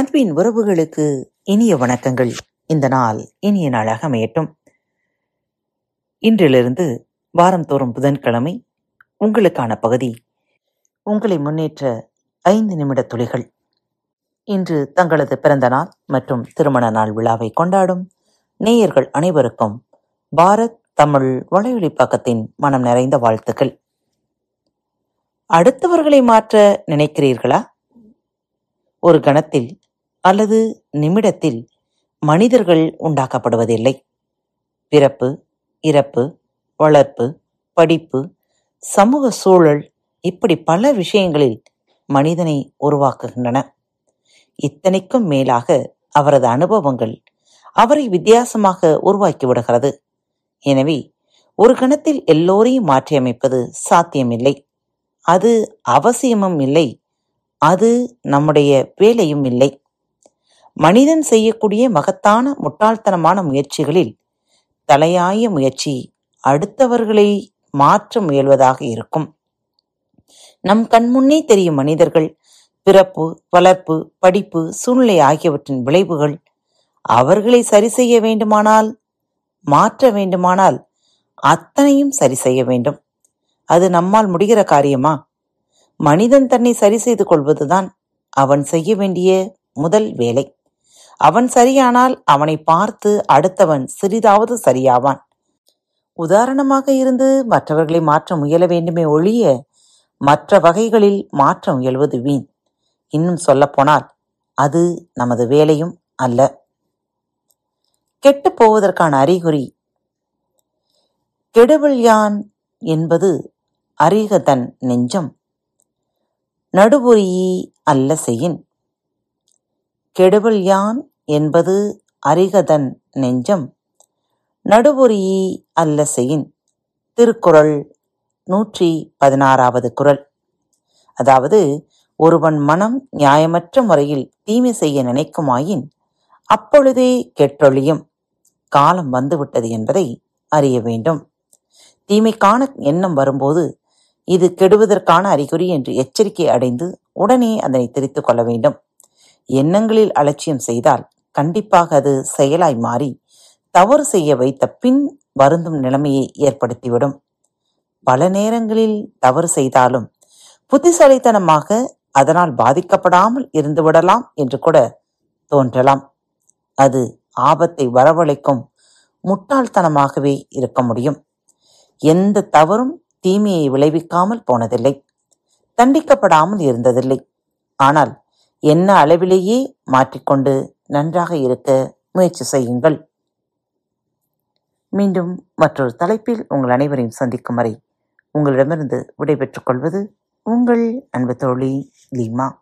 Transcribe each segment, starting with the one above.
அன்பின் உறவுகளுக்கு இனிய வணக்கங்கள். இந்த நாள் இனிய நாளாக அமையட்டும். இன்றிலிருந்து வாரந்தோறும் புதன்கிழமை உங்களுக்கான பகுதி உங்களை முன்னேற்ற ஐந்து நிமிட துளிகள். இன்று தங்களது பிறந்த நாள் மற்றும் திருமண நாள் விழாவை கொண்டாடும் நேயர்கள் அனைவருக்கும் பாரத் தமிழ் வலையொலி பக்கத்தின் மனம் நிறைந்த வாழ்த்துக்கள். அடுத்தவர்களை மாற்ற நினைக்கிறீர்களா? ஒரு கணத்தில் அல்லது நிமிடத்தில் மனிதர்கள் உண்டாக்கப்படுவதில்லை. பிறப்பு இறப்பு வளர்ப்பு படிப்பு சமூக சூழல் இப்படி பல விஷயங்களில் மனிதனை உருவாக்குகின்றன. இத்தனைக்கும் மேலாக அவரது அனுபவங்கள் அவரை வித்தியாசமாக உருவாக்கி விடுகிறது. எனவே ஒரு கணத்தில் எல்லோரையும் மாற்றியமைப்பது சாத்தியமில்லை. அது அவசியமும் இல்லை. அது நம்முடைய வேலையும் இல்லை. மனிதன் செய்யக்கூடிய மகத்தான முட்டாள்தனமான முயற்சிகளில் தலையாய முயற்சி அடுத்தவர்களை மாற்ற முயல்வதாக இருக்கும். நம் கண்முன்னே தெரியும் மனிதர்கள் பிறப்பு வளர்ப்பு படிப்பு சூழ்நிலை ஆகியவற்றின் விளைவுகள் அவர்களை சரி செய்ய வேண்டுமானால் மாற்ற வேண்டுமானால் அத்தனையும் சரி செய்ய வேண்டும். அது நம்மால் முடிகிற காரியமா? மனிதன் தன்னை சரி செய்து கொள்வதுதான் அவன் செய்ய வேண்டிய முதல் வேலை. அவன் சரியானால் அவனை பார்த்து அடுத்தவன் சிறிதாவது சரியாவான். உதாரணமாக இருந்து மற்றவர்களை மாற்ற முயல வேண்டுமே ஒழிய மற்ற வகைகளில் மாற்ற முயல்வது வீண். இன்னும் சொல்லப்போனால் அது நமது வேலையும் அல்ல. கெட்டுப் போவதற்கான அறிகுறி. கெடுவல் யான் என்பது அறிகதன் நெஞ்சம். நடுபொறியி அல்ல செய்யின் கெடுவல் யான் என்பது அறிகதன் நெஞ்சம். நடுபொறியி அல்ல செய்யின் திருக்குறள் நூற்றி பதினாறாவது குறள். அதாவது ஒருவன் மனம் நியாயமற்ற முறையில் தீமை செய்ய நினைக்குமாயின் அப்பொழுதே கெட்டொழியும். காலம் வந்துவிட்டது என்பதை அறிய வேண்டும். தீமைக்கான எண்ணம் வரும்போது இது கெடுவதற்கான அறிகுறி என்று எச்சரிக்கை அடைந்து உடனே அதனை திரித்துக் கொள்ள வேண்டும். எண்ணங்களில் அலட்சியம் செய்தால் கண்டிப்பாக அது செயலாய் மாறி தவறு செய்ய வைத்த பின் வருந்தும் நிலைமையை ஏற்படுத்திவிடும். பல நேரங்களில் தவறு செய்தாலும் புத்திசாலித்தனமாக அதனால் பாதிக்கப்படாமல் இருந்துவிடலாம் என்று கூட தோன்றலாம். அது ஆபத்தை வரவழைக்கும் முட்டாள்தனமாகவே இருக்க முடியும். எந்த தவறும் தீமையை விளைவிக்காமல் போனதில்லை. தண்டிக்கப்படாமல் இருந்ததில்லை. ஆனால் என்ன அளவிலேயே மாற்றிக்கொண்டு நன்றாக இருக்க முயற்சி செய்யுங்கள். மீண்டும் மற்றொரு தலைப்பில் உங்கள் அனைவரையும் சந்திக்கும் வரை உங்களிடமிருந்து விடைபெற்றுக் கொள்வது உங்கள் அன்பு தோழி லீமா.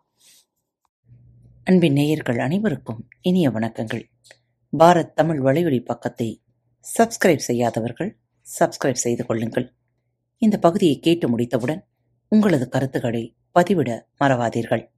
அன்பின் நேயர்கள் அனைவருக்கும் இனிய வணக்கங்கள். பாரத் தமிழ் வலையொலி பக்கத்தை சப்ஸ்கிரைப் செய்யாதவர்கள் சப்ஸ்கிரைப் செய்து கொள்ளுங்கள். இந்த பகுதியை கேட்டு முடித்தவுடன் உங்களது கருத்துக்களை பதிவிட மறவாதீர்கள்.